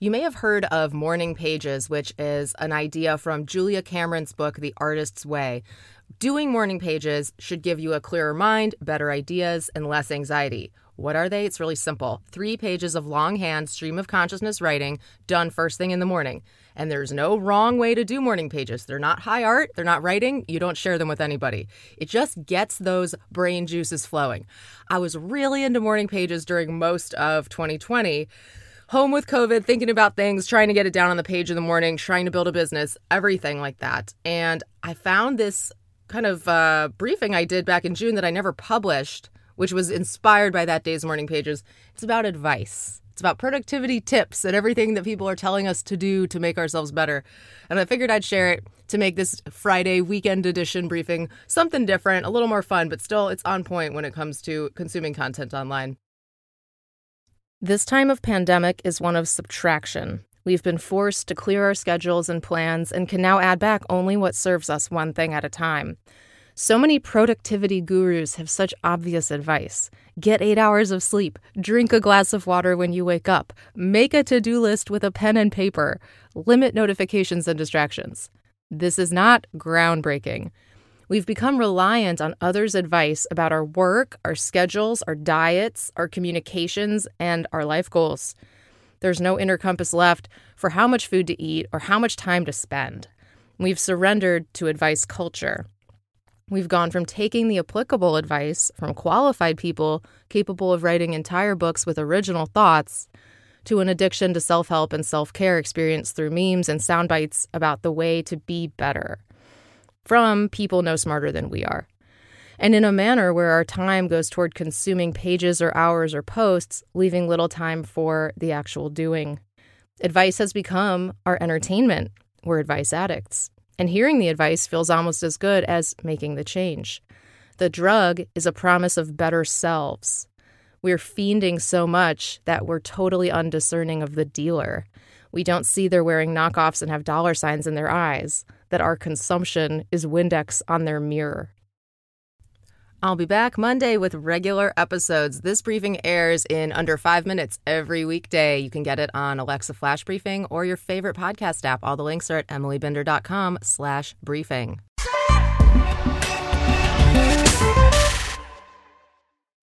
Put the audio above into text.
You may have heard of morning pages, which is an idea from Julia Cameron's book, The Artist's Way. Doing morning pages should give you a clearer mind, better ideas, and less anxiety. What are they? It's really simple. Three pages of longhand stream of consciousness writing done first thing in the morning. And there's no wrong way to do morning pages. They're not high art, they're not writing, you don't share them with anybody. It just gets those brain juices flowing. I was really into morning pages during most of 2020 home with COVID, thinking about things, trying to get it down on the page in the morning, trying to build a business, everything like that. And I found this kind of uh, briefing I did back in June that I never published which was inspired by that day's morning pages. It's about advice. It's about productivity tips and everything that people are telling us to do to make ourselves better. And I figured I'd share it to make this Friday weekend edition briefing something different, a little more fun, but still it's on point when it comes to consuming content online. This time of pandemic is one of subtraction. We've been forced to clear our schedules and plans and can now add back only what serves us one thing at a time. So many productivity gurus have such obvious advice. Get eight hours of sleep, drink a glass of water when you wake up, make a to do list with a pen and paper, limit notifications and distractions. This is not groundbreaking. We've become reliant on others' advice about our work, our schedules, our diets, our communications, and our life goals. There's no inner compass left for how much food to eat or how much time to spend. We've surrendered to advice culture. We've gone from taking the applicable advice from qualified people capable of writing entire books with original thoughts to an addiction to self help and self care experience through memes and sound bites about the way to be better from people no smarter than we are. And in a manner where our time goes toward consuming pages or hours or posts, leaving little time for the actual doing. Advice has become our entertainment. We're advice addicts and hearing the advice feels almost as good as making the change. The drug is a promise of better selves. We're fiending so much that we're totally undiscerning of the dealer. We don't see they're wearing knockoffs and have dollar signs in their eyes, that our consumption is Windex on their mirror. I'll be back Monday with regular episodes. This briefing airs in under five minutes every weekday. You can get it on Alexa Flash Briefing or your favorite podcast app. All the links are at emilybinder.com slash briefing.